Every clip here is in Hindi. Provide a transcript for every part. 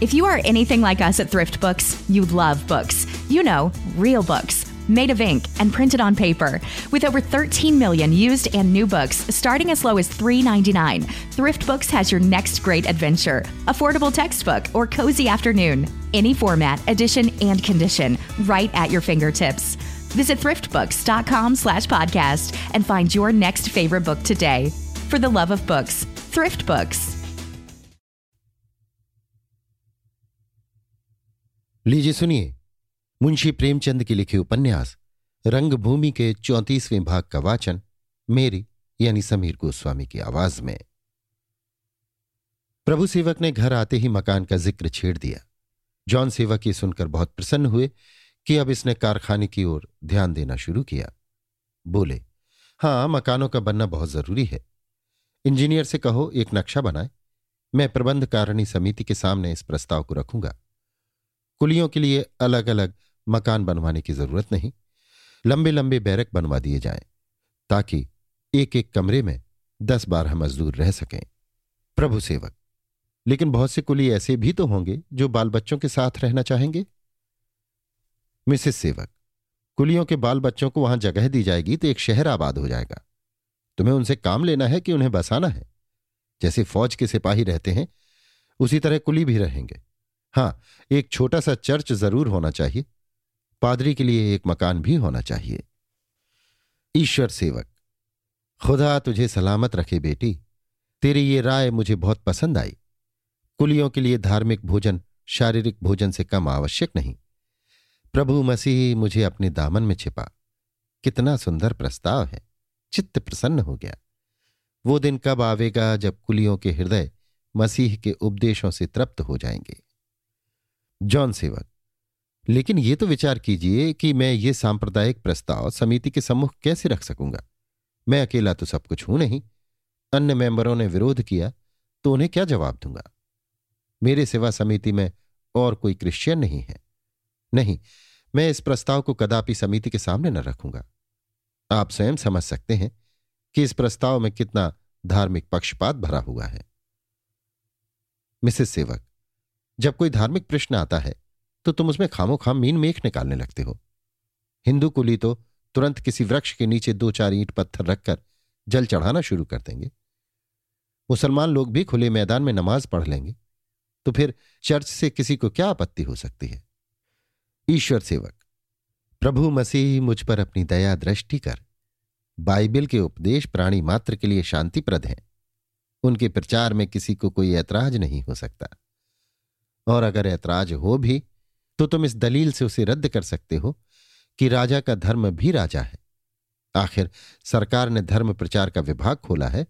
If you are anything like us at Thrift Books, you love books. You know, real books made of ink and printed on paper. With over 13 million used and new books starting as low as $3.99, Thrift Books has your next great adventure. Affordable textbook or cozy afternoon. Any format, edition, and condition, right at your fingertips. Visit thriftbooks.com slash podcast and find your next favorite book today. For the love of books, Thrift Books. लीजिए सुनिए, मुंशी प्रेमचंद की लिखे उपन्यास, रंगभूमि के चौंतीसवें भाग का वाचन, मेरी, यानी समीर गोस्वामी की आवाज़ में। प्रभु सेवक ने घर आते ही मकान का ज़िक्र छेड़ दिया। जॉन सेवक ये सुनकर बहुत प्रसन्न हुए कि अब इसने कारखाने की ओर ध्यान देना शुरू किया। बोले, हाँ, मकानों का बनना बहुत ज़रूरी है। इंजीनियर से कहो, एक नक्शा बनाए। मैं प्रबंध कारिणी समिति के सामने इस प्रस्ताव को रखूँगा। कुलियों के लिए अलग अलग मकान बनवाने की ज़रूरत नहीं। लंबे लंबे बैरक बनवा दिए जाएँ, ताकि एक एक कमरे में दस बारह मजदूर रह सकें। प्रभु सेवक, लेकिन बहुत से कुली ऐसे भी तो होंगे जो बाल बच्चों के साथ रहना चाहेंगे। मिसेस सेवक, कुलियों के बाल बच्चों को वहाँ जगह दी जाएगी तो एक शहर आबाद हो जाएगा। तुम्हें उनसे काम लेना है कि उन्हें बसाना है? जैसे फौज के सिपाही रहते हैं, उसी तरह कुली भी रहेंगे। हाँ, एक छोटा सा चर्च ज़रूर होना चाहिए। पादरी के लिए एक मकान भी होना चाहिए। ईश्वर सेवक, खुदा तुझे सलामत रखे बेटी। तेरी ये राय मुझे बहुत पसंद आई। कुलियों के लिए धार्मिक भोजन, शारीरिक भोजन से कम आवश्यक नहीं। प्रभु मसीह मुझे अपने दामन में छिपा। कितना सुंदर प्रस्ताव है। चित्त प्रसन्न हो गया। वो दिन कब आवेगा जब कुलियों के हृदय मसीह के उपदेशों से तृप्त हो जाएँगे? जॉन सेवक लेकिन ये तो विचार कीजिए कि मैं ये सांप्रदायिक प्रस्ताव समिति के सम्मुख कैसे रख सकूँगा? मैं अकेला तो सब कुछ हूँ नहीं। अन्य मेंबरों ने विरोध किया तो उन्हें क्या जवाब दूँगा? मेरे सिवा समिति में और कोई क्रिश्चियन नहीं है। नहीं, मैं इस प्रस्ताव को कदापि समिति के सामने न रखूँगा। आप स्वयं समझ सकते हैं कि इस प्रस्ताव में कितना धार्मिक पक्षपात भरा हुआ है। मिसेस सेवक जब कोई धार्मिक प्रश्न आता है तो तुम उसमें खामो खाम मीन मेख निकालने लगते हो। हिंदू कुली तो तुरंत किसी वृक्ष के नीचे दो चार ईंट पत्थर रखकर जल चढ़ाना शुरू कर देंगे। मुसलमान लोग भी खुले मैदान में नमाज़ पढ़ लेंगे। तो फिर चर्च से किसी को क्या आपत्ति हो सकती है? ईश्वर सेवक, प्रभु मसीह मुझ पर अपनी दया दृष्टि कर। बाइबिल के उपदेश प्राणी मात्र के लिए शांतिप्रद हैं। उनके प्रचार में किसी को कोई ऐतराज नहीं हो सकता। और अगर ऐतराज हो भी तो तुम इस दलील से उसे रद्द कर सकते हो कि राजा का धर्म भी राजा है। आखिर, सरकार ने धर्म प्रचार का विभाग खोला है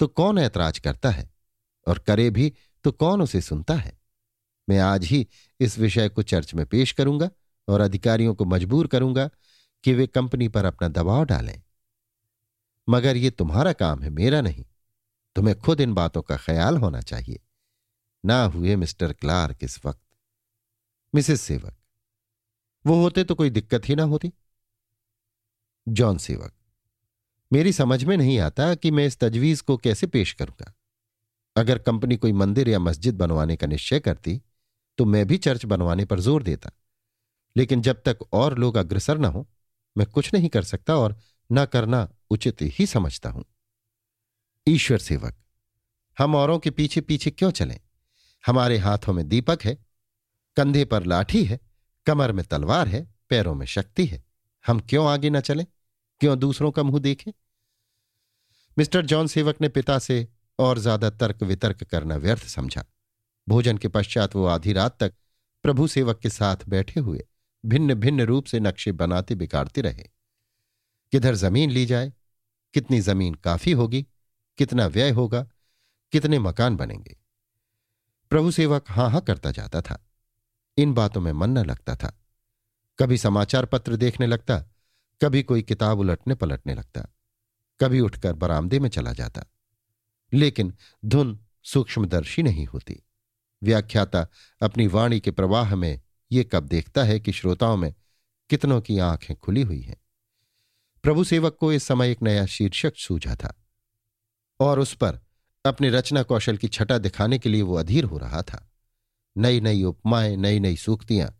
तो कौन ऐतराज करता है? और करे भी तो कौन उसे सुनता है? मैं आज ही इस विषय को चर्च में पेश करूँगा और अधिकारियों को मजबूर करूँगा कि वे कंपनी पर अपना दबाव डालें। मगर ये तुम्हारा काम है, मेरा नहीं। तुम्हें खुद इन बातों का ख्याल होना चाहिए। ना हुए मिस्टर क्लार्क इस वक्त। मिसेस सेवक, वो होते तो कोई दिक्कत ही ना होती। जॉन सेवक, मेरी समझ में नहीं आता कि मैं इस तजवीज को कैसे पेश करूँगा। अगर कंपनी कोई मंदिर या मस्जिद बनवाने का निश्चय करती तो मैं भी चर्च बनवाने पर ज़ोर देता। लेकिन जब तक और लोग अग्रसर ना हो, मैं कुछ नहीं कर सकता और न करना उचित ही समझता हूँ। ईश्वर सेवक, हम औरों के पीछे पीछे क्यों चलें? हमारे हाथों में दीपक है, कंधे पर लाठी है, कमर में तलवार है, पैरों में शक्ति है। हम क्यों आगे न चलें? क्यों दूसरों का मुँह देखें? मिस्टर जॉन सेवक ने पिता से और ज़्यादा तर्क वितर्क करना व्यर्थ समझा। भोजन के पश्चात वो आधी रात तक प्रभु सेवक के साथ बैठे हुए भिन्न भिन्न रूप से नक्शे बनाते बिगाड़ते रहे। किधर ज़मीन ली जाए? कितनी ज़मीन काफ़ी होगी? कितना व्यय होगा? कितने मकान बनेंगे? प्रभु सेवक हाँ हाँ करता जाता था। इन बातों में मन न लगता था। कभी समाचार पत्र देखने लगता, कभी कोई किताब उलटने पलटने लगता, कभी उठकर बरामदे में चला जाता। लेकिन धुन सूक्ष्मदर्शी नहीं होती। व्याख्याता अपनी वाणी के प्रवाह में ये कब देखता है कि श्रोताओं में कितनों की आँखें खुली हुई हैं। प्रभु सेवक को इस समय एक नया शीर्षक सूझा था और उस पर अपने रचना कौशल की छटा दिखाने के लिए वो अधीर हो रहा था। नई नई उपमाएँ नई नई सूक्तियाँ,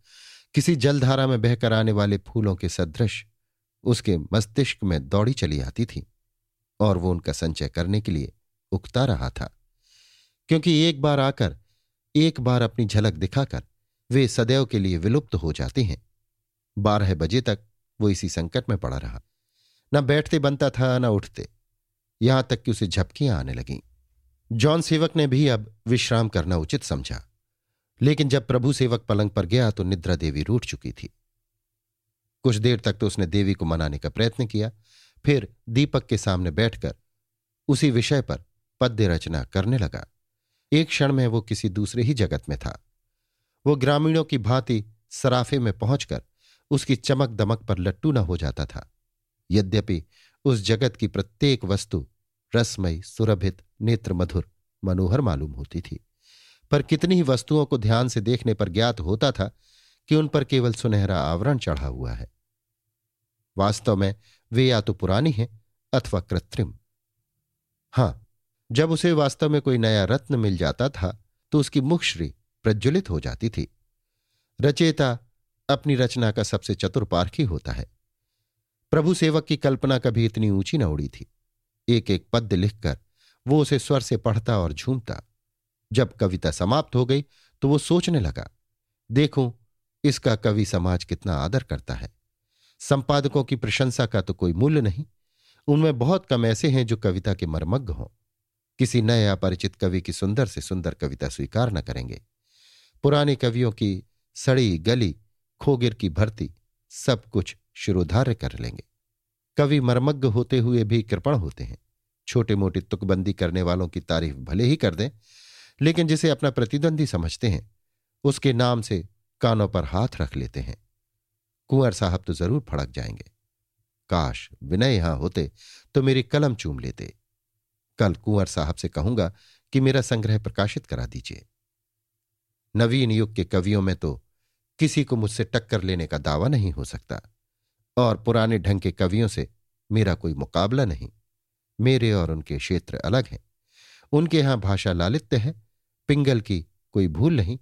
किसी जलधारा में बहकर आने वाले फूलों के सदृश, उसके मस्तिष्क में दौड़ी चली आती थी और वो उनका संचय करने के लिए उकता रहा था। क्योंकि एक बार आकर, एक बार अपनी झलक दिखाकर, वे सदैव के लिए विलुप्त हो जाते हैं। बारह बजे तक वो इसी संकट में पड़ा रहा। न बैठते बनता था, न उठते। यहाँ तक कि उसे झपकियाँ आने लगीं। जॉन सेवक ने भी अब विश्राम करना उचित समझा। लेकिन जब प्रभु सेवक पलंग पर गया तो निद्रा देवी रूठ चुकी थी। कुछ देर तक तो उसने देवी को मनाने का प्रयत्न किया। फिर दीपक के सामने बैठकर उसी विषय पर पद्य रचना करने लगा। एक क्षण में वो किसी दूसरे ही जगत में था। वो ग्रामीणों की भांति सराफे में पहुंचकर उसकी चमक दमक पर लट्टू न हो जाता था। यद्यपि उस जगत की प्रत्येक वस्तु रसमयी, सुरभित नेत्र मधुर मनोहर मालूम होती थी। पर कितनी ही वस्तुओं को ध्यान से देखने पर ज्ञात होता था कि उन पर केवल सुनहरा आवरण चढ़ा हुआ है। वास्तव में वे या तो पुरानी हैं अथवा कृत्रिम। हाँ, जब उसे वास्तव में कोई नया रत्न मिल जाता था तो उसकी मुखश्री प्रज्वलित हो जाती थी। रचेता अपनी रचना का सबसे चतुर पारखी होता है। प्रभु सेवक की कल्पना कभी इतनी ऊँची न उड़ी थी। एक एक पद्य लिखकर वो उसे स्वर से पढ़ता और झूमता। जब कविता समाप्त हो गई तो वो सोचने लगा, देखूँ, इसका कवि समाज कितना आदर करता है। संपादकों की प्रशंसा का तो कोई मूल्य नहीं। उनमें बहुत कम ऐसे हैं जो कविता के मर्मज्ञ हों। किसी नए अपरिचित कवि की सुंदर से सुंदर कविता स्वीकार न करेंगे। पुराने कवियों की सड़ी गली, खोगिर की भर्ती, सब कुछ शिरोधार्य कर लेंगे। कवि मर्मज्ञ होते हुए भी कृपण होते हैं। छोटे मोटे तुकबंदी करने वालों की तारीफ़ भले ही कर दें, लेकिन जिसे अपना प्रतिद्वंदी समझते हैं, उसके नाम से कानों पर हाथ रख लेते हैं। कुंवर साहब तो ज़रूर फड़क जाएँगे। काश विनय यहाँ होते तो मेरी कलम चूम लेते। कल कुंवर साहब से कहूँगा कि मेरा संग्रह प्रकाशित करा दीजिए। नवीन युग के कवियों में तो किसी को मुझसे टक्कर लेने का दावा नहीं हो सकता, और पुराने ढंग के कवियों से मेरा कोई मुकाबला नहीं। मेरे और उनके क्षेत्र अलग हैं। उनके यहाँ भाषा लालित्य है। पिंगल की कोई भूल नहीं।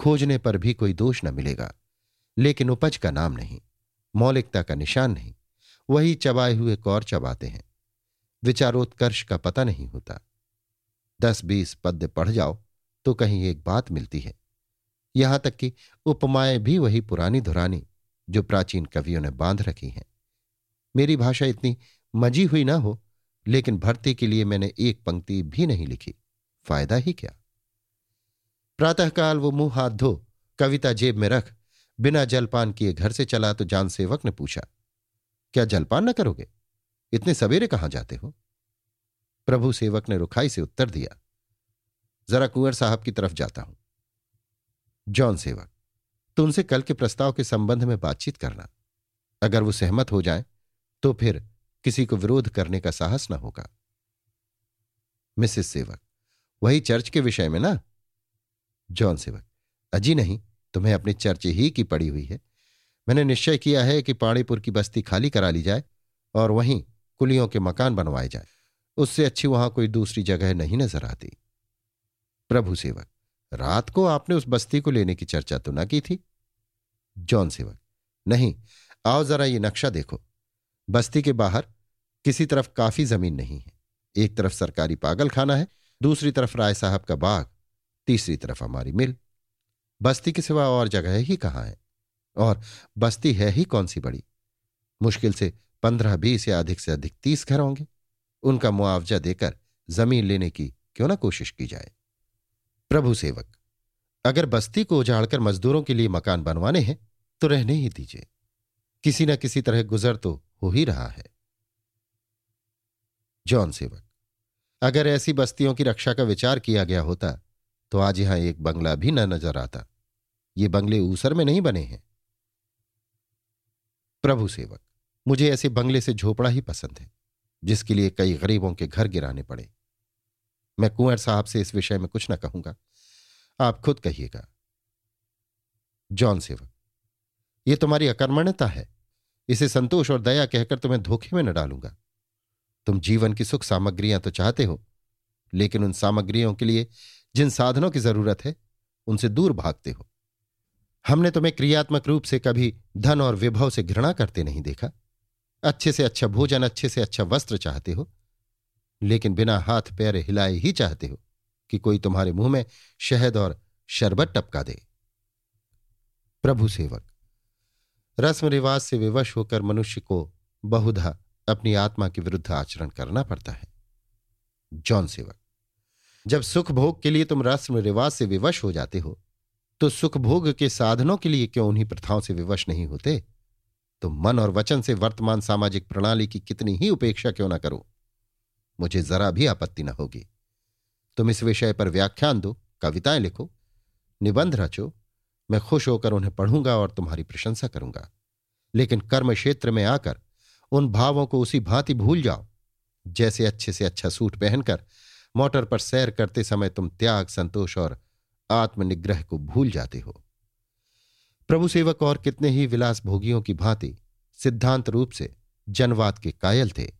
खोजने पर भी कोई दोष न मिलेगा। लेकिन उपज का नाम नहीं। मौलिकता का निशान नहीं। वही चबाए हुए कौर चबाते हैं। विचारोत्कर्ष का पता नहीं होता। दस बीस पद्य पढ़ जाओ तो कहीं एक बात मिलती है। यहाँ तक कि उपमाएँ भी वही पुरानी धुरानी, जो प्राचीन कवियों ने बाँध रखी हैं। मेरी भाषा इतनी मजी हुई ना हो लेकिन भर्ती के लिए मैंने एक पंक्ति भी नहीं लिखी। फ़ायदा ही क्या? प्रातःकाल वो मुँह हाथ धो, कविता जेब में रख, बिना जलपान किए घर से चला तो जान सेवक ने पूछा, क्या जलपान न करोगे? इतने सवेरे कहाँ जाते हो? प्रभु सेवक ने रुखाई से उत्तर दिया, जरा कुंवर साहब की तरफ़ जाता हूँ। जॉन सेवक तुमसे कल के प्रस्ताव के संबंध में बातचीत करना। अगर वो सहमत हो जाए तो फिर किसी को विरोध करने का साहस ना होगा। मिसिस सेवक, वही चर्च के विषय में ना? जॉन सेवक, अजी नहीं, तुम्हें अपनी चर्च ही की पड़ी हुई है। मैंने निश्चय किया है कि पाणीपुर की बस्ती खाली करा ली जाए और वहीं कुलियों के मकान बनवाए जाए। उससे अच्छी वहाँ कोई दूसरी जगह नहीं नज़र आती। प्रभु सेवक, रात को आपने उस बस्ती को लेने की चर्चा तो ना की थी? जॉन सेवक, नहीं, आओ जरा ये नक्शा देखो। बस्ती के बाहर किसी तरफ़ काफ़ी ज़मीन नहीं है। एक तरफ़ सरकारी पागल खाना है, दूसरी तरफ़ राय साहब का बाग, तीसरी तरफ़ हमारी मिल। बस्ती के सिवा और जगह ही कहाँ है? और बस्ती है ही कौन सी बड़ी? मुश्किल से पंद्रह, बीस या अधिक से अधिक तीस घर होंगे। उनका मुआवजा देकर ज़मीन लेने की क्यों ना कोशिश की जाए? प्रभु सेवक, अगर बस्ती को उजाड़कर मजदूरों के लिए मकान बनवाने हैं तो रहने ही दीजिए। किसी न किसी तरह गुजर तो हो ही रहा है। जॉन सेवक। अगर ऐसी बस्तियों की रक्षा का विचार किया गया होता तो आज यहाँ एक बंगला भी न नज़र आता। ये बंगले ऊसर में नहीं बने हैं। प्रभु सेवक, मुझे ऐसे बंगले से झोपड़ा ही पसंद है, जिसके लिए कई गरीबों के घर गिराने पड़े। मैं कुंवर साहब से इस विषय में कुछ न कहूँगा। आप खुद कहिएगा। जॉन सेवक यह तुम्हारी अकर्मण्यता है। इसे संतोष और दया कहकर तुम्हें धोखे में न डालूँगा। तुम जीवन की सुख सामग्रियाँ तो चाहते हो, लेकिन उन सामग्रियों के लिए जिन साधनों की ज़रूरत है, उनसे दूर भागते हो। हमने तुम्हें क्रियात्मक रूप से कभी धन और विभव से घृणा करते नहीं देखा। अच्छे से अच्छा भोजन, अच्छे से अच्छा वस्त्र चाहते हो, लेकिन बिना हाथ पैर हिलाए ही चाहते हो कि कोई तुम्हारे मुँह में शहद और शरबत टपका दे। प्रभु सेवक रस्म रिवाज से विवश होकर मनुष्य को बहुधा अपनी आत्मा के विरुद्ध आचरण करना पड़ता है। जौन सेवक, जब सुख भोग के लिए तुम रस्म रिवाज से विवश हो जाते हो तो सुख भोग के साधनों के लिए क्यों उन्हीं प्रथाओं से विवश नहीं होते? तो मन और वचन से वर्तमान सामाजिक प्रणाली की कितनी ही उपेक्षा क्यों ना करो? मुझे जरा भी आपत्ति ना होगी। तुम इस विषय पर व्याख्यान दो, कविताएँ लिखो, निबंध रचो, मैं खुश होकर उन्हें पढ़ूँगा और तुम्हारी प्रशंसा करूँगा। लेकिन कर्म क्षेत्र में आकर उन भावों को उसी भांति भूल जाओ। जैसे अच्छे से अच्छा सूट पहनकर मोटर पर सैर करते समय तुम त्याग, संतोष और आत्मनिग्रह को भूल जाते हो। प्रभु सेवक और कितने ही विलास भोगियों की भांति सिद्धांत रूप से जनवाद के कायल थे।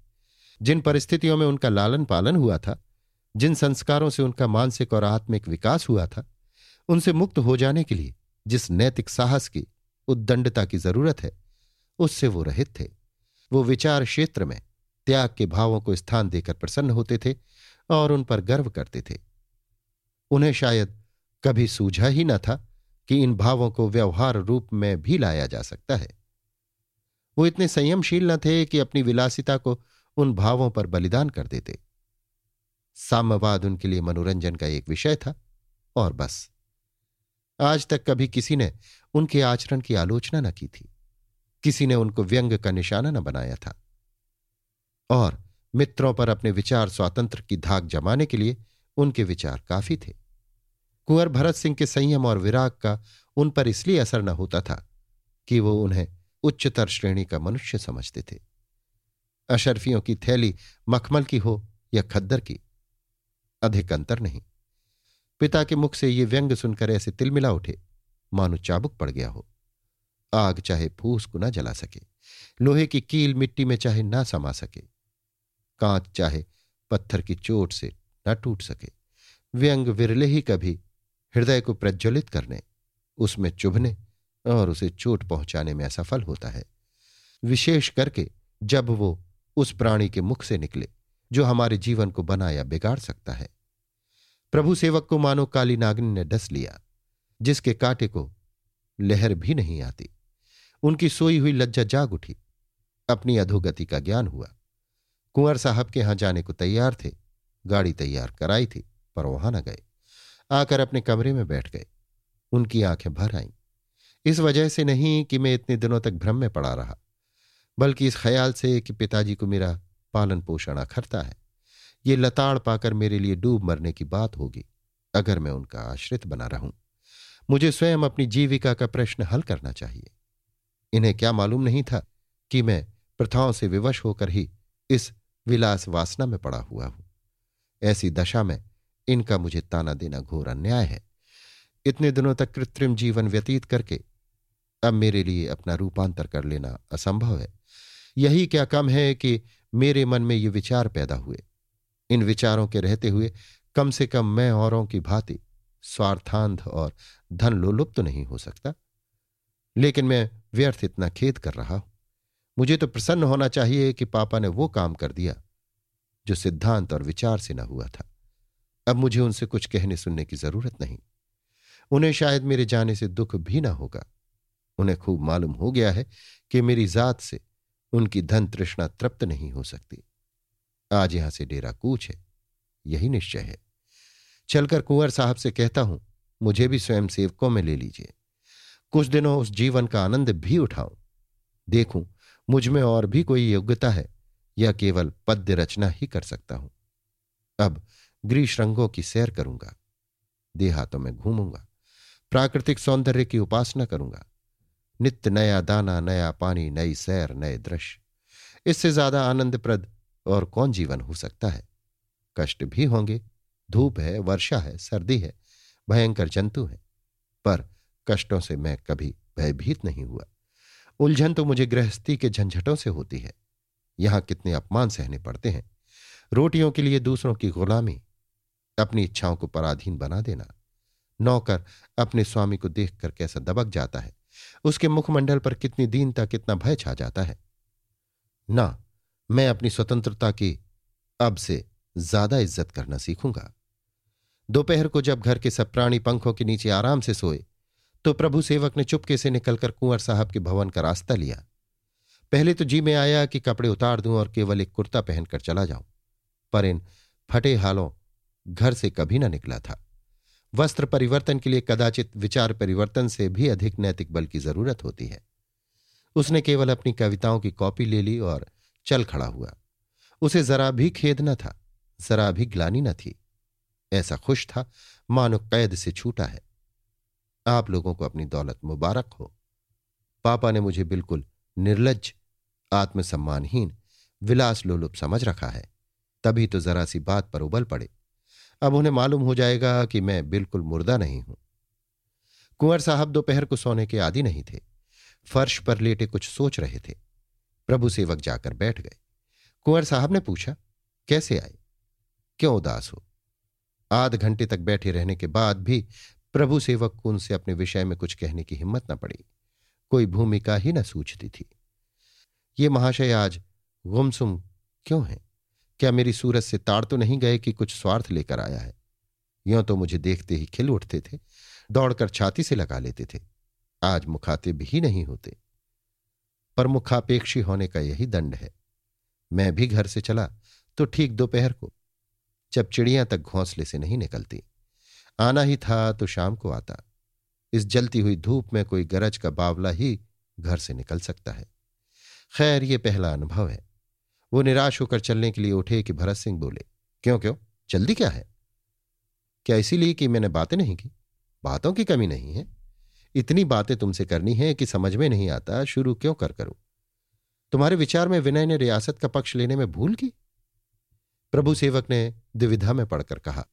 जिन परिस्थितियों में उनका लालन पालन हुआ था, जिन संस्कारों से उनका मानसिक और आत्मिक विकास हुआ था, उनसे मुक्त हो जाने के लिए जिस नैतिक साहस की, उद्दंडता की ज़रूरत है, उससे वो रहित थे। वो विचार क्षेत्र में त्याग के भावों को स्थान देकर प्रसन्न होते थे और उन पर गर्व करते थे। उन्हें शायद कभी सूझा ही न था कि इन भावों को व्यवहार रूप में भी लाया जा सकता है। वो इतने संयमशील न थे कि अपनी विलासिता को उन भावों पर बलिदान कर देते। साम्यवाद उनके लिए मनोरंजन का एक विषय था, और बस। आज तक कभी किसी ने उनके आचरण की आलोचना न की थी। किसी ने उनको व्यंग का निशाना न बनाया था। और मित्रों पर अपने विचार स्वातंत्र की धाक जमाने के लिए उनके विचार काफ़ी थे। कुंवर भरत सिंह के संयम और विराग का उन पर इसलिए असर न होता था कि वो उन्हें उच्चतर श्रेणी का मनुष्य समझते थे। अशरफियों की थैली मखमल की हो या खद्दर की, अधिक अंतर नहीं। पिता के मुख से ये व्यंग सुनकर ऐसे तिलमिला उठे, मानो चाबुक पड़ गया हो। आग चाहे फूस को न जला सके, लोहे की कील मिट्टी में चाहे ना समा सके, कांच चाहे पत्थर की चोट से न टूट सके। व्यंग विरले ही कभी हृदय को प्रज्वलित करने, उसमें चुभने और उसे चोट पहुँचाने में असफल होता है। विशेष करके जब वो उस प्राणी के मुख से निकले, जो हमारे जीवन को बना या बिगाड़ सकता है। प्रभु सेवक को मानो काली नागिन ने डस लिया, जिसके कांटे को लहर भी नहीं आती। उनकी सोई हुई लज्जा जाग उठी। अपनी अधोगति का ज्ञान हुआ। कुंवर साहब के यहाँ जाने को तैयार थे। गाड़ी तैयार कराई थी, पर वहाँ न गए। आकर अपने कमरे में बैठ गए। उनकी आँखें भर आईं। इस वजह से नहीं कि मैं इतने दिनों तक भ्रम में पड़ा रहा, बल्कि इस ख्याल से कि पिताजी को मेरा पालन पोषण अखरता है। ये लताड़ पाकर मेरे लिए डूब मरने की बात होगी, अगर मैं उनका आश्रित बना रहूँ। मुझे स्वयं अपनी जीविका का प्रश्न हल करना चाहिए। इन्हें क्या मालूम नहीं था कि मैं प्रथाओं से विवश होकर ही इस विलास वासना में पड़ा हुआ हूँ। ऐसी दशा में इनका मुझे ताना देना घोर अन्याय है। इतने दिनों तक कृत्रिम जीवन व्यतीत करके अब मेरे लिए अपना रूपांतर कर लेना असंभव है। यही क्या कम है कि मेरे मन में ये विचार पैदा हुए। इन विचारों के रहते हुए कम से कम मैं औरों की भांति स्वार्थांध और धन लोलुप्त तो नहीं हो सकता। लेकिन मैं व्यर्थ इतना खेद कर रहा हूँ। मुझे तो प्रसन्न होना चाहिए कि पापा ने वो काम कर दिया, जो सिद्धांत और विचार से न हुआ था। अब मुझे उनसे कुछ कहने सुनने की ज़रूरत नहीं। उन्हें शायद मेरे जाने से दुख भी ना होगा। उन्हें खूब मालूम हो गया है कि मेरी जात से उनकी धन तृष्णा तृप्त नहीं हो सकती। आज यहाँ से डेरा कूच है। यही निश्चय है। चलकर कुंवर साहब से कहता हूँ, मुझे भी स्वयं सेवकों में ले लीजिए। कुछ दिनों उस जीवन का आनंद भी उठाऊं। देखूँ, मुझमें और भी कोई योग्यता है, या केवल पद्य रचना ही कर सकता हूँ। अब ग्रीष रंगों की सैर करूँगा। देहातों में घूमूँगा। प्राकृतिक सौंदर्य की उपासना करूँगा। नित्य नया दाना, नया पानी, नई सैर, नए दृश्य। इससे ज़्यादा आनंदप्रद और कौन जीवन हो सकता है? कष्ट भी होंगे। धूप है, वर्षा है, सर्दी है, भयंकर जंतु है। पर कष्टों से मैं कभी भयभीत नहीं हुआ। उलझन तो मुझे गृहस्थी के झंझटों से होती है। यहाँ कितने अपमान सहने पड़ते हैं। रोटियों के लिए दूसरों की गुलामी, अपनी इच्छाओं को पराधीन बना देना, नौकर अपने स्वामी को देखकर कैसा दबक जाता है, उसके मुखमंडल पर कितनी दीनता, कितना भय छा जाता है। ना, मैं अपनी स्वतंत्रता की अब से ज़्यादा इज़्ज़त करना सीखूँगा। दोपहर को जब घर के सब प्राणी पंखों के नीचे आराम से सोए तो प्रभु सेवक ने चुपके से निकलकर कुंवर साहब के भवन का रास्ता लिया। पहले तो जी में आया कि कपड़े उतार दूँ और केवल एक कुर्ता पहनकर चला जाऊँ, पर इन फटे हालों घर से कभी ना निकला था। वस्त्र परिवर्तन के लिए कदाचित विचार परिवर्तन से भी अधिक नैतिक बल की ज़रूरत होती है। उसने केवल अपनी कविताओं की कॉपी ले ली और चल खड़ा हुआ। उसे जरा भी खेद न था, जरा भी ग्लानी न थी। ऐसा खुश था, मानो कैद से छूटा है। आप लोगों को अपनी दौलत मुबारक हो। पापा ने मुझे बिल्कुल निर्लज आत्मसम्मानहीन, विलास लोलुप समझ रखा है। तभी तो जरा सी बात पर उबल पड़े। अब उन्हें मालूम हो जाएगा कि मैं बिल्कुल मुर्दा नहीं हूँ। कुंवर साहब दोपहर को सोने के आदि नहीं थे। फर्श पर लेटे कुछ सोच रहे थे। प्रभु सेवक जाकर बैठ गए। कुंवर साहब ने पूछा, कैसे आए? क्यों उदास हो? आध घंटे तक बैठे रहने के बाद भी प्रभु सेवक को उनसे अपने विषय में कुछ कहने की हिम्मत न पड़ी। कोई भूमिका ही न सूझती थी। ये महाशय आज गुमसुम क्यों है? क्या मेरी सूरत से ताड़ तो नहीं गए कि कुछ स्वार्थ लेकर आया है? यों तो मुझे देखते ही खिल उठते थे, दौड़कर छाती से लगा लेते थे। आज मुखातिब ही नहीं होते। पर मुखापेक्षी होने का यही दंड है। मैं भी घर से चला तो ठीक दोपहर को। जब चिड़ियाँ तक घोंसले से नहीं निकलती। आना ही था तो शाम को आता। इस जलती हुई धूप में कोई गरज का बावला ही घर से निकल सकता है। खैर, ये पहला अनुभव है। वो निराश होकर चलने के लिए उठे कि भरत सिंह बोले, क्यों क्यों? जल्दी क्या है? क्या इसीलिए कि मैंने बातें नहीं की? बातों की कमी नहीं है। इतनी बातें तुमसे करनी है कि समझ में नहीं आता, शुरू क्यों कर करूँ? तुम्हारे विचार में विनय ने रियासत का पक्ष लेने में भूल की? प्रभु सेवक ने द्विविधा में पढ़कर कहा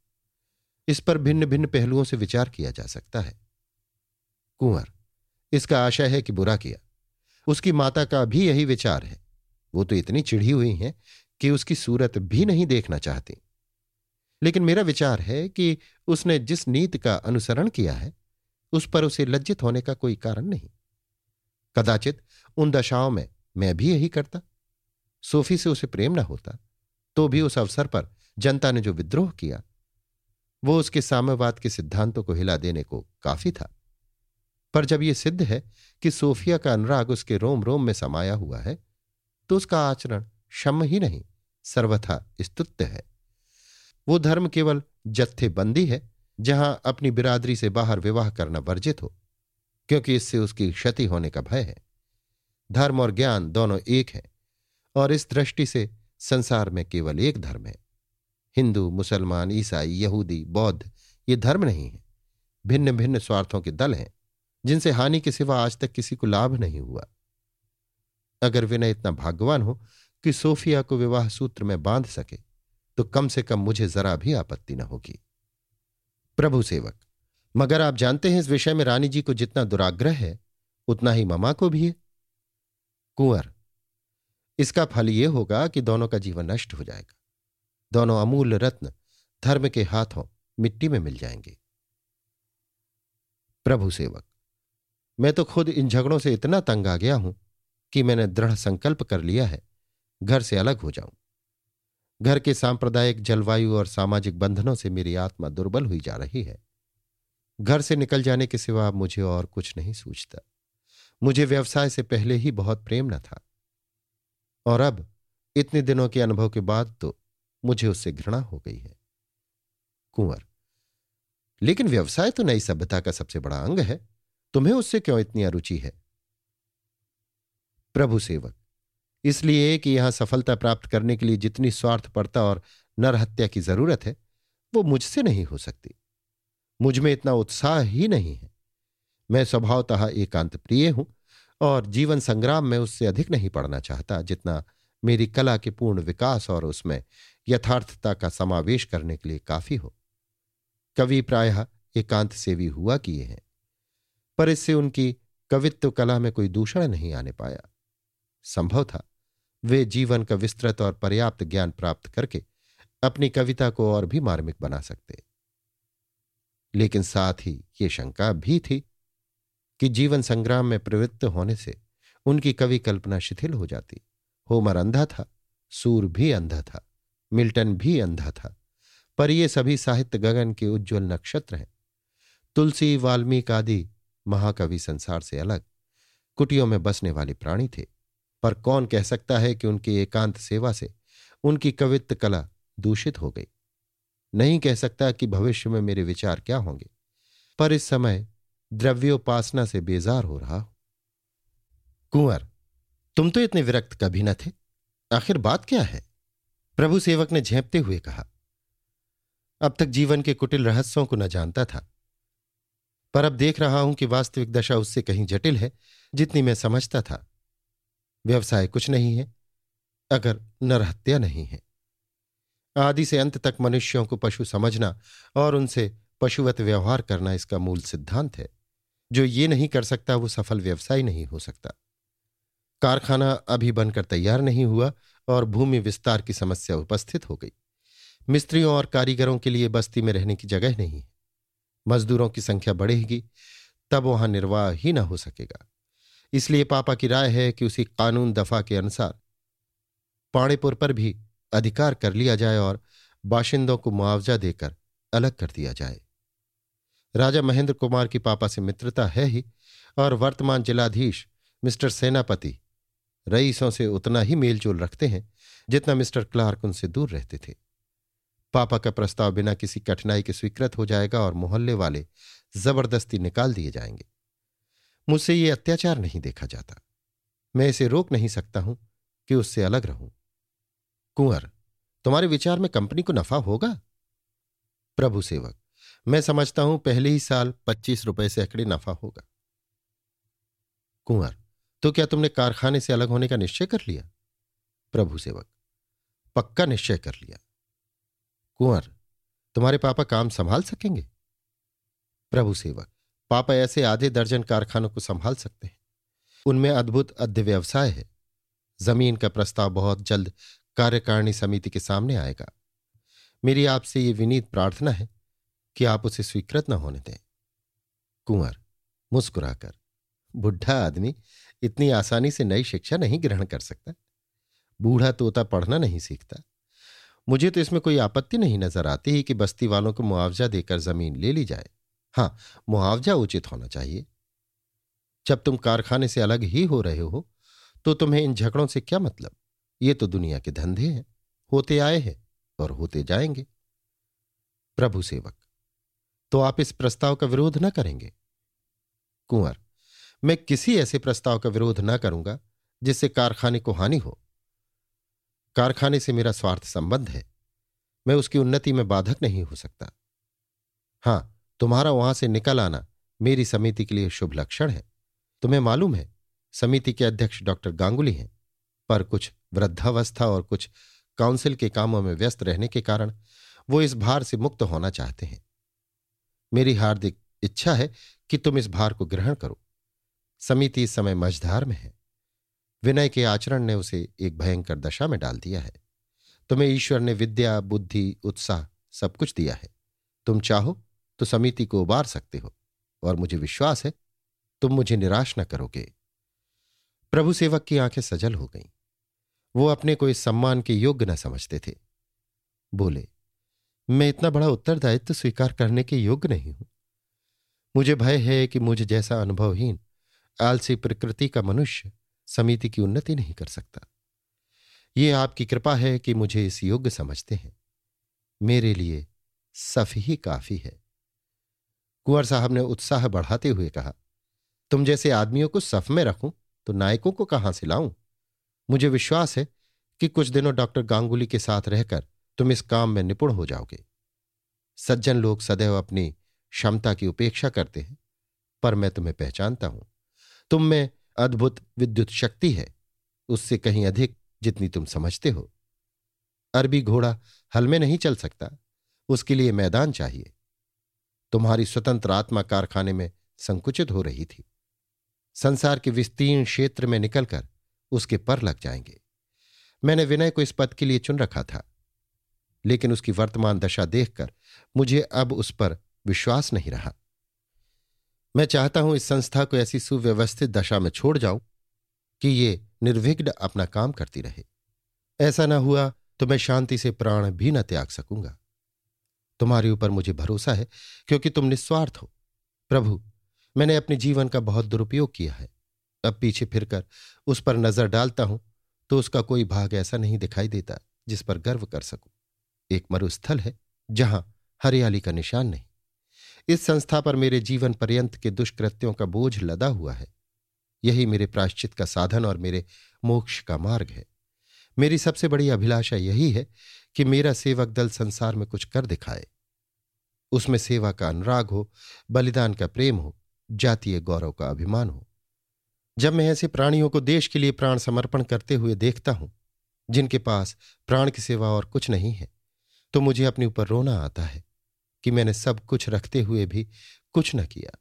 इस पर भिन्न भिन्न पहलुओं से विचार किया जा सकता है। कुंवर, इसका आशय है कि बुरा किया। उसकी माता का भी यही विचार है। वो तो इतनी चिढ़ी हुई हैं कि उसकी सूरत भी नहीं देखना चाहती। लेकिन मेरा विचार है कि उसने जिस नीति का अनुसरण किया है, उस पर उसे लज्जित होने का कोई कारण नहीं। कदाचित उन दशाओं में मैं भी यही करता। सोफी से उसे प्रेम न होता तो भी उस अवसर पर जनता ने जो विद्रोह किया वो उसके साम्यवाद के सिद्धांतों को हिला देने को काफ़ी था। पर जब यह सिद्ध है कि सोफिया का अनुराग उसके रोम रोम में समाया हुआ है तो उसका आचरण क्षम ही नहीं, सर्वथा स्तुत्य है। वो धर्म केवल जत्थेबंदी है, जहाँ अपनी बिरादरी से बाहर विवाह करना वर्जित हो, क्योंकि इससे उसकी क्षति होने का भय है। धर्म और ज्ञान दोनों एक हैं, और इस दृष्टि से संसार में केवल एक धर्म है। हिंदू, मुसलमान, ईसाई, यहूदी, बौद्ध, ये धर्म नहीं है। भिन्न भिन्न स्वार्थों के दल हैं, जिनसे हानि के सिवा आज तक किसी को लाभ नहीं हुआ। अगर विनय इतना भाग्यवान हो कि सोफिया को विवाह सूत्र में बाँध सके तो कम से कम मुझे जरा भी आपत्ति न होगी। प्रभु सेवक, मगर आप जानते हैं इस विषय में रानी जी को जितना दुराग्रह है, उतना ही ममा को भी है। कुंवर, इसका फल यह होगा कि दोनों का जीवन नष्ट हो जाएगा। दोनों अमूल्य रत्न धर्म के हाथों मिट्टी में मिल जाएँगे। प्रभु सेवक, मैं तो खुद इन झगड़ों से इतना तंग आ गया हूँ कि मैंने दृढ़ संकल्प कर लिया है, घर से अलग हो जाऊँ। घर के सांप्रदायिक जलवायु और सामाजिक बंधनों से मेरी आत्मा दुर्बल हुई जा रही है। घर से निकल जाने के सिवा मुझे और कुछ नहीं सूझता। मुझे व्यवसाय से पहले ही बहुत प्रेम न था। और अब, इतने दिनों के अनुभव के बाद तो मुझे उससे घृणा हो गई है। कुंवर, लेकिन व्यवसाय तो नई सभ्यता का सबसे बड़ा अंग है। तुम्हें उससे क्यों इतनी अरुचि है? प्रभु सेवक, इसलिए कि यहाँ सफलता प्राप्त करने के लिए जितनी स्वार्थपरता और नरहत्या की ज़रूरत है, वो मुझसे नहीं हो सकती। मुझमें इतना उत्साह ही नहीं है। मैं स्वभावतः एकांत प्रिय हूँ और जीवन संग्राम में उससे अधिक नहीं पढ़ना चाहता, जितना मेरी कला के पूर्ण विकास और उसमें यथार्थता का समावेश करने के लिए काफ़ी हो। कवि प्रायः एकांत सेवी हुआ किए हैं, पर इससे उनकी कवित्व कला में कोई दूषण नहीं आने पाया। संभव था, वे जीवन का विस्तृत और पर्याप्त ज्ञान प्राप्त करके अपनी कविता को और भी मार्मिक बना सकते। लेकिन साथ ही ये शंका भी थी कि जीवन संग्राम में प्रवृत्त होने से उनकी कवि कल्पना शिथिल हो जाती। होमर अंधा था, सूर भी अंधा था। मिल्टन भी अंधा था, पर ये सभी साहित्य गगन के उज्ज्वल नक्षत्र हैं। तुलसी, वाल्मीकि आदि महाकवि संसार से अलग, कुटियों में बसने वाले प्राणी थे, पर कौन कह सकता है कि उनकी एकांत सेवा से उनकी कवित्व कला दूषित हो गई? नहीं कह सकता कि भविष्य में मेरे विचार क्या होंगे, पर इस समय द्रव्योपासना से बेजार हो रहा हूँ। कुंवर, तुम तो इतने विरक्त कभी न थे। आखिर बात क्या है? प्रभु सेवक ने झेपते हुए कहा, अब तक जीवन के कुटिल रहस्यों को न जानता था, पर अब देख रहा हूँ कि वास्तविक दशा उससे कहीं जटिल है, जितनी मैं समझता था। व्यवसाय कुछ नहीं है, अगर नरहत्या नहीं है। आदि से अंत तक मनुष्यों को पशु समझना और उनसे पशुवत व्यवहार करना इसका मूल सिद्धांत है। जो ये नहीं कर सकता, वो सफल व्यवसाय नहीं हो सकता। कारखाना अभी बनकर तैयार नहीं हुआ और भूमि विस्तार की समस्या उपस्थित हो गई। मिस्त्रियों और कारीगरों के लिए बस्ती में रहने की जगह नहीं है। मजदूरों की संख्या बढ़ेगी, तब वहाँ निर्वाह ही न हो सकेगा। इसलिए पापा की राय है कि उसी कानून दफ़ा के अनुसार पाणेपुर पर भी अधिकार कर लिया जाए और बाशिंदों को मुआवजा देकर अलग कर दिया जाए। राजा महेंद्र कुमार की पापा से मित्रता है ही और वर्तमान जिलाधीश मिस्टर सेनापति रईसों से उतना ही मेलजोल रखते हैं, जितना मिस्टर क्लार्क उनसे दूर रहते थे। पापा का प्रस्ताव बिना किसी कठिनाई के स्वीकृत हो जाएगा और मोहल्ले वाले ज़बरदस्ती निकाल दिए जाएँगे। मुझसे ये अत्याचार नहीं देखा जाता। मैं इसे रोक नहीं सकता हूँ कि उससे अलग रहूँ। कुंवर, तुम्हारे विचार में कंपनी को नफा होगा? प्रभु सेवक, मैं समझता हूँ पहले ही साल पच्चीस रुपए से अकड़े नफा होगा। कुंवर तो क्या तुमने कारखाने से अलग होने का निश्चय कर लिया? प्रभु सेवक, पक्का निश्चय कर लिया। कुंवर, तुम्हारे पापा काम संभाल सकेंगे? प्रभु सेवक, पापा ऐसे आधे दर्जन कारखानों को संभाल सकते हैं। उनमें अद्भुत अध्य व्यवसाय है। ज़मीन का प्रस्ताव बहुत जल्द कार्यकारिणी समिति के सामने आएगा। मेरी आपसे ये विनीत प्रार्थना है कि आप उसे स्वीकृत न होने दें। कुंवर, मुस्कुराकर, बुढ़ा आदमी इतनी आसानी से नई शिक्षा नहीं ग्रहण कर सकता। बूढ़ा तोता पढ़ना नहीं सीखता। मुझे तो इसमें कोई आपत्ति नहीं नज़र आती ही कि बस्ती वालों को मुआवजा देकर ज़मीन ले ली जाए। हाँ मुआवजा उचित होना चाहिए। जब तुम कारखाने से अलग ही हो रहे हो तो तुम्हें इन झगड़ों से क्या मतलब? ये तो दुनिया के धंधे हैं। होते आए हैं और होते जाएँगे। प्रभु सेवक तो आप इस प्रस्ताव का विरोध न करेंगे। कुंवर मैं किसी ऐसे प्रस्ताव का विरोध न करूँगा, जिससे कारखाने को हानि हो। कारखाने से मेरा स्वार्थ संबंध है। मैं उसकी उन्नति में बाधक नहीं हो सकता। हाँ, तुम्हारा वहाँ से निकल आना मेरी समिति के लिए शुभ लक्षण है। तुम्हें मालूम है, समिति के अध्यक्ष डॉक्टर गांगुली हैं, पर कुछ वृद्धावस्था और कुछ काउंसिल के कामों में व्यस्त रहने के कारण वो इस भार से मुक्त होना चाहते हैं। मेरी हार्दिक इच्छा है कि तुम इस भार को ग्रहण करो। समिति इस समय मझधार में है। विनय के आचरण ने उसे एक भयंकर दशा में डाल दिया है। तुम्हें ईश्वर ने विद्या, बुद्धि, उत्साह सब कुछ दिया है। तुम चाहो तो समिति को उबार सकते हो, और मुझे विश्वास है, तुम मुझे निराश न करोगे। प्रभु सेवक की आँखें सजल हो गईं। वो अपने को इस सम्मान के योग्य न समझते थे। बोले, मैं इतना बड़ा उत्तरदायित्व स्वीकार करने के योग्य नहीं हूँ। मुझे भय है कि मुझे जैसा अनुभवहीन आलसी प्रकृति का मनुष्य समिति की उन्नति नहीं कर सकता। ये आपकी कृपा है कि मुझे इस योग्य समझते हैं। मेरे लिए सफ ही काफ़ी है। कुंवर साहब ने उत्साह बढ़ाते हुए कहा, तुम जैसे आदमियों को सफ में रखूँ तो नायकों को कहाँ से लाऊं? मुझे विश्वास है कि कुछ दिनों डॉक्टर गांगुली के साथ रहकर तुम इस काम में निपुण हो जाओगे। सज्जन लोग सदैव अपनी क्षमता की उपेक्षा करते हैं, पर मैं तुम्हें पहचानता हूँ। तुम में अद्भुत विद्युत शक्ति है। उससे कहीं अधिक जितनी तुम समझते हो। अरबी घोड़ा हल में नहीं चल सकता। उसके लिए मैदान चाहिए। तुम्हारी स्वतंत्र आत्मा कारखाने में संकुचित हो रही थी। संसार के विस्तीर्ण क्षेत्र में निकलकर उसके पर लग जाएँगे। मैंने विनय को इस पद के लिए चुन रखा था। लेकिन उसकी वर्तमान दशा देखकर मुझे अब उस पर विश्वास नहीं रहा। मैं चाहता हूँ इस संस्था को ऐसी सुव्यवस्थित दशा में छोड़ जाऊँ कि ये निर्विघ्न अपना काम करती रहे। ऐसा न हुआ तो मैं शांति से प्राण भी न त्याग सकूँगा। तुम्हारे ऊपर मुझे भरोसा है, क्योंकि तुम निस्वार्थ हो। प्रभु, मैंने अपने जीवन का बहुत दुरुपयोग किया है। अब पीछे फिरकर उस पर नज़र डालता हूँ तो उसका कोई भाग ऐसा नहीं दिखाई देता जिस पर गर्व कर सकूँ। एक मरुस्थल है जहाँ हरियाली का निशान नहीं। इस संस्था पर मेरे जीवन पर्यंत के दुष्कृत्यों का बोझ लदा हुआ है। यही मेरे प्राश्चित का साधन और मेरे मोक्ष का मार्ग है। मेरी सबसे बड़ी अभिलाषा यही है कि मेरा सेवक दल संसार में कुछ कर दिखाए। उसमें सेवा का अनुराग हो, बलिदान का प्रेम हो, जातीय गौरव का अभिमान हो। जब मैं ऐसे प्राणियों को देश के लिए प्राण समर्पण करते हुए देखता हूँ, जिनके पास प्राण की सेवा और कुछ नहीं है तो मुझे अपने ऊपर रोना आता है। कि मैंने सब कुछ रखते हुए भी कुछ न किया।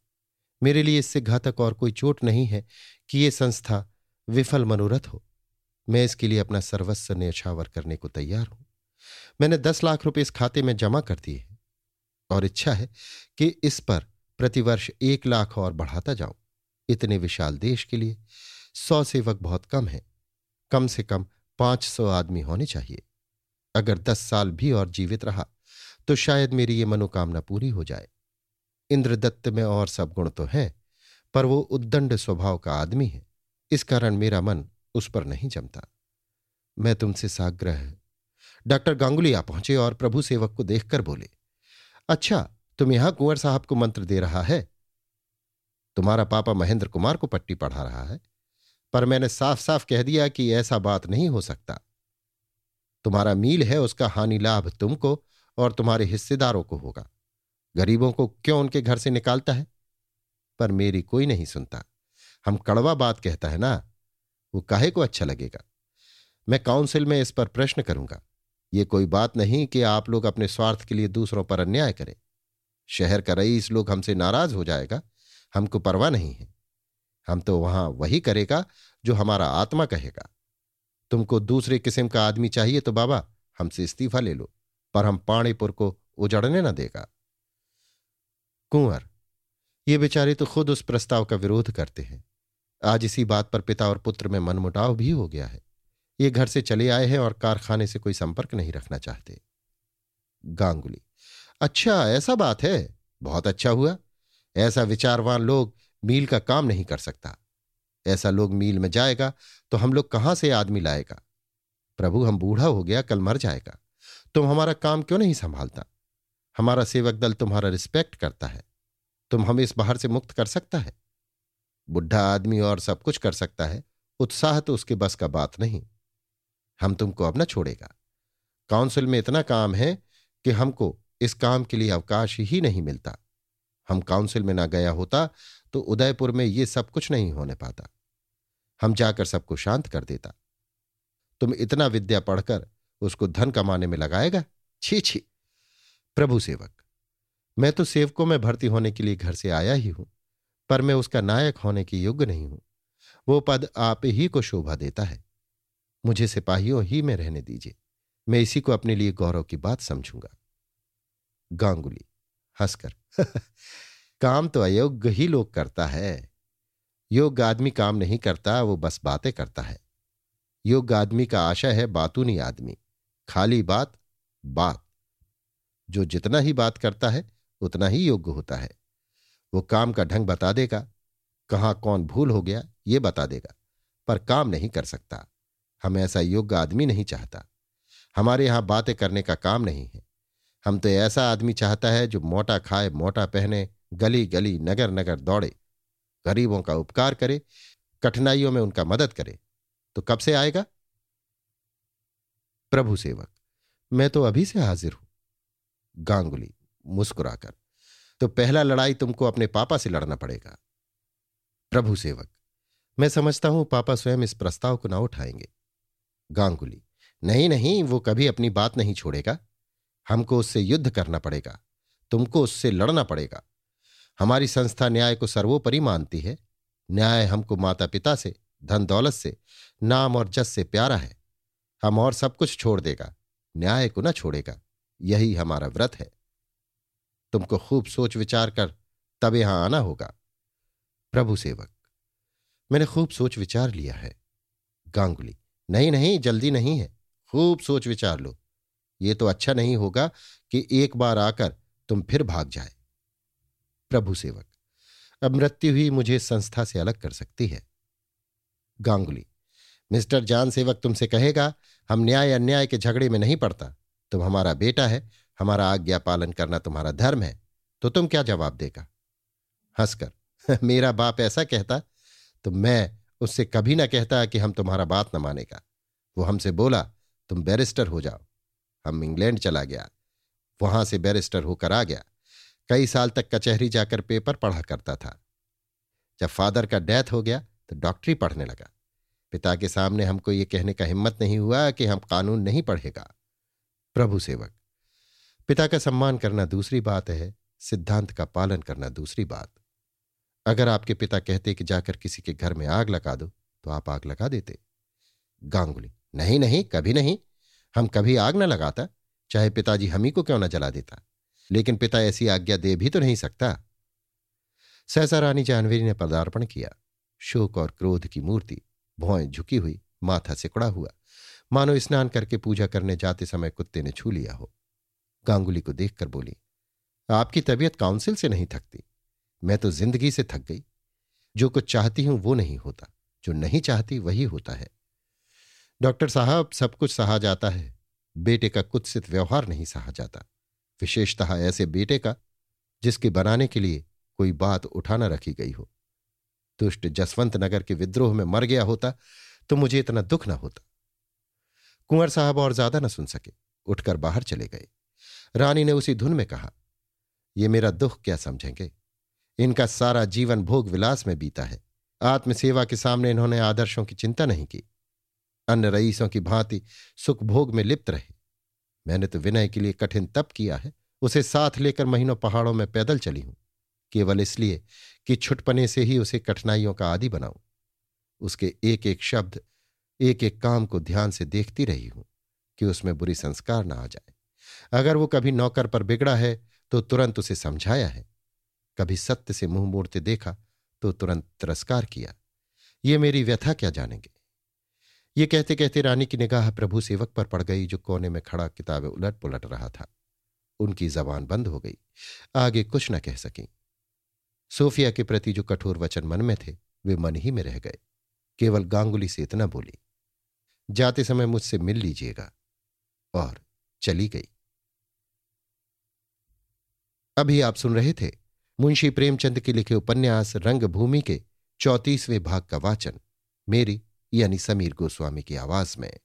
मेरे लिए इससे घातक और कोई चोट नहीं है कि ये संस्था विफल मनोरथ हो। मैं इसके लिए अपना सर्वस्व न्यछावर करने को तैयार हूँ। मैंने दस लाख रुपए इस खाते में जमा कर दिए हैं और इच्छा है कि इस पर प्रतिवर्ष एक लाख और बढ़ाता जाऊँ। इतने विशाल देश के लिए सौ सेवक बहुत कम है। कम से कम पाँच सौ आदमी होने चाहिए। अगर दस साल भी और जीवित रहा तो शायद मेरी ये मनोकामना पूरी हो जाए। इंद्रदत्त में और सब गुण तो हैं, पर वो उद्दंड स्वभाव का आदमी है। इस कारण मेरा मन उस पर नहीं जमता। मैं तुमसे साग्रह डॉक्टर गांगुली आ पहुँचे और प्रभु सेवक को देखकर बोले अच्छा तुम यहाँ कुंवर साहब को मंत्र दे रहा है? तुम्हारा पापा महेंद्र कुमार को पट्टी पढ़ा रहा है, पर मैंने साफ़ साफ़ कह दिया कि ऐसा बात नहीं हो सकता। तुम्हारा मील है, उसका हानि लाभ तुमको और तुम्हारे हिस्सेदारों को होगा। गरीबों को क्यों उनके घर से निकालता है? पर मेरी कोई नहीं सुनता। हम कड़वा बात कहता है ना? वो काहे को अच्छा लगेगा? मैं काउंसिल में इस पर प्रश्न करूँगा। ये कोई बात नहीं कि आप लोग अपने स्वार्थ के लिए दूसरों पर अन्याय करें। शहर का रईस लोग हमसे नाराज़ हो जाएगा। हमको परवाह नहीं है। हम तो वहाँ वही करेगा जो हमारा आत्मा कहेगा। तुमको दूसरे किस्म का आदमी चाहिए तो बाबा, हमसे इस्तीफा ले लो। पर हम पाणीपुर को उजड़ने न देगा। कुंवर, ये बेचारे तो खुद उस प्रस्ताव का विरोध करते हैं। आज इसी बात पर पिता और पुत्र में मनमुटाव भी हो गया है। ये घर से चले आए हैं और कारखाने से कोई संपर्क नहीं रखना चाहते। गांगुली अच्छा ऐसा बात है। बहुत अच्छा हुआ। ऐसा विचारवान लोग मील का काम नहीं कर सकता। ऐसा लोग मील में जाएगा तो हम लोग कहाँ से आदमी लाएगा? प्रभु, हम बूढ़ा हो गया, कल मर जाएगा। तुम हमारा काम क्यों नहीं संभालता? हमारा सेवक दल तुम्हारा रिस्पेक्ट करता है। तुम हमें इस बाहर से मुक्त कर सकता है। बुढ़ा आदमी और सब कुछ कर सकता है। उत्साह तो उसके बस का बात नहीं। हम तुमको अब न छोड़ेगा। काउंसिल में इतना काम है कि हमको इस काम के लिए अवकाश ही नहीं मिलता। हम काउंसिल में ना गया होता तो उदयपुर में ये सब कुछ नहीं होने पाता। हम जाकर सबको शांत कर देता। तुम इतना विद्या पढ़कर उसको धन कमाने में लगाएगा। छी छी। प्रभु सेवक, मैं तो सेवकों में भर्ती होने के लिए घर से आया ही हूँ, पर मैं उसका नायक होने की योग्य नहीं हूँ। वो पद आप ही को शोभा देता है। मुझे सिपाहियों ही में रहने दीजिए। मैं इसी को अपने लिए गौरव की बात समझूँगा। गांगुली, हंसकर, काम तो अयोग्य ही लोग करता है। योग्य आदमी काम नहीं करता, वो बस बातें करता है। योग्य आदमी का आशा है, बातूनी आदमी। खाली बात बात। जो जितना ही बात करता है, उतना ही योग्य होता है। वो काम का ढंग बता देगा। कहाँ कौन भूल हो गया, ये बता देगा। पर काम नहीं कर सकता। हम ऐसा योग्य आदमी नहीं चाहता। हमारे यहाँ बातें करने का काम नहीं है। हम तो ऐसा आदमी चाहता है, जो मोटा खाए, मोटा पहने, गली गली, नगर नगर दौड़े। गरीबों का उपकार करे, कठिनाइयों में उनका मदद करे। तो कब से आएगा? प्रभु सेवक, मैं तो अभी से हाजिर हूँ। गांगुली मुस्कुराकर तो पहला लड़ाई तुमको अपने पापा से लड़ना पड़ेगा। प्रभु सेवक, मैं समझता हूँ पापा स्वयं इस प्रस्ताव को ना उठाएँगे। गांगुली, नहीं नहीं, वो कभी अपनी बात नहीं छोड़ेगा। हमको उससे युद्ध करना पड़ेगा। तुमको उससे लड़ना पड़ेगा। हमारी संस्था न्याय को सर्वोपरि मानती है। न्याय हमको माता पिता से धन दौलत से, नाम और जस से प्यारा है। हम और सब कुछ छोड़ देगा। न्याय को न छोड़ेगा। यही हमारा व्रत है। तुमको खूब सोच विचार कर, तब यहाँ आना होगा। प्रभु सेवक, मैंने खूब सोच विचार लिया है। गांगुली, नहीं नहीं, जल्दी नहीं है। खूब सोच विचार लो। ये तो अच्छा नहीं होगा कि एक बार आकर तुम फिर भाग जाए। प्रभु सेवक, अब मृत्यु ही मुझे संस्था से अलग कर सकती है। गांगुली मिस्टर जान सेवक तुमसे कहेगा, हम न्याय अन्याय के झगड़े में नहीं पड़ता। तुम हमारा बेटा है, हमारा आज्ञा पालन करना तुम्हारा धर्म है। तो तुम क्या जवाब देगा? हंसकर मेरा बाप ऐसा कहता तो मैं उससे कभी ना कहता कि हम तुम्हारा बात न मानेगा। वो हमसे बोला, तुम बैरिस्टर हो जाओ। हम इंग्लैंड चला गया। वहाँ से बैरिस्टर होकर आ गया। कई साल तक कचहरी जाकर पेपर पढ़ा करता था। जब फादर का डेथ हो गया तो डॉक्टरी पढ़ने लगा। पिता के सामने हमको ये कहने का हिम्मत नहीं हुआ कि हम कानून नहीं पढ़ेगा। प्रभु सेवक, पिता का सम्मान करना दूसरी बात है, सिद्धांत का पालन करना दूसरी बात। अगर आपके पिता कहते कि जाकर किसी के घर में आग लगा दो तो आप आग लगा देते। गांगुली, नहीं नहीं, कभी नहीं, हम कभी आग न लगाता, चाहे पिताजी हमी को क्यों न जला देता। लेकिन पिता ऐसी आज्ञा दे भी तो नहीं सकता। सहसा रानी जानवी ने पदार्पण किया। शोक और क्रोध की मूर्ति भौएँ झुकी हुई, माथा सिकड़ा हुआ। मानो स्नान करके पूजा करने जाते समय कुत्ते ने छू लिया हो। गांगुली को देखकर बोली, आपकी तबीयत काउंसिल से नहीं थकती। मैं तो ज़िंदगी से थक गई। जो कुछ चाहती हूँ वो नहीं होता। जो नहीं चाहती वही होता है। डॉक्टर साहब, सब कुछ सहा जाता है। बेटे का कुत्सित व्यवहार नहीं सहा जाता। विशेषतः ऐसे बेटे का, जिसके बनाने के लिए कोई बात उठाना रखी गई हो। दुष्ट जसवंत नगर के विद्रोह में मर गया होता तो मुझे इतना दुख न होता। कुंवर साहब और ज़्यादा न सुन सके, उठकर बाहर चले गए। रानी ने उसी धुन में कहा, ये मेरा दुख क्या समझेंगे? इनका सारा जीवन भोग विलास में बीता है। आत्मसेवा के सामने इन्होंने आदर्शों की चिंता नहीं की। अन्य रईसों की भांति सुख भोग में लिप्त रहे। मैंने तो विनय के लिए कठिन तप किया है, उसे साथ लेकर महीनों पहाड़ों में पैदल चली हूँ। केवल इसलिए कि छुटपने से ही उसे कठिनाइयों का आदि बनाऊँ। उसके एक एक शब्द एक एक काम को ध्यान से देखती रही हूँ कि उसमें बुरी संस्कार ना आ जाए। अगर वो कभी नौकर पर बिगड़ा है तो तुरंत उसे समझाया है। कभी सत्य से मुँह मोड़ते देखा तो तुरंत तिरस्कार किया। ये मेरी व्यथा क्या जानेंगे? ये कहते कहते रानी की निगाह प्रभु सेवक पर पड़ गई, जो कोने में खड़ा किताबें उलट पुलट रहा था। उनकी जबान बंद हो गई। आगे कुछ न कह सकी। सोफिया के प्रति जो कठोर वचन मन में थे, वे मन ही में रह गए। केवल गांगुली से इतना बोली, जाते समय मुझसे मिल लीजिएगा। और चली गई। अभी आप सुन रहे थे मुंशी प्रेमचंद के लिखे उपन्यास रंगभूमि के चौतीसवें भाग का वाचन, मेरी यानी समीर गोस्वामी की आवाज़ में।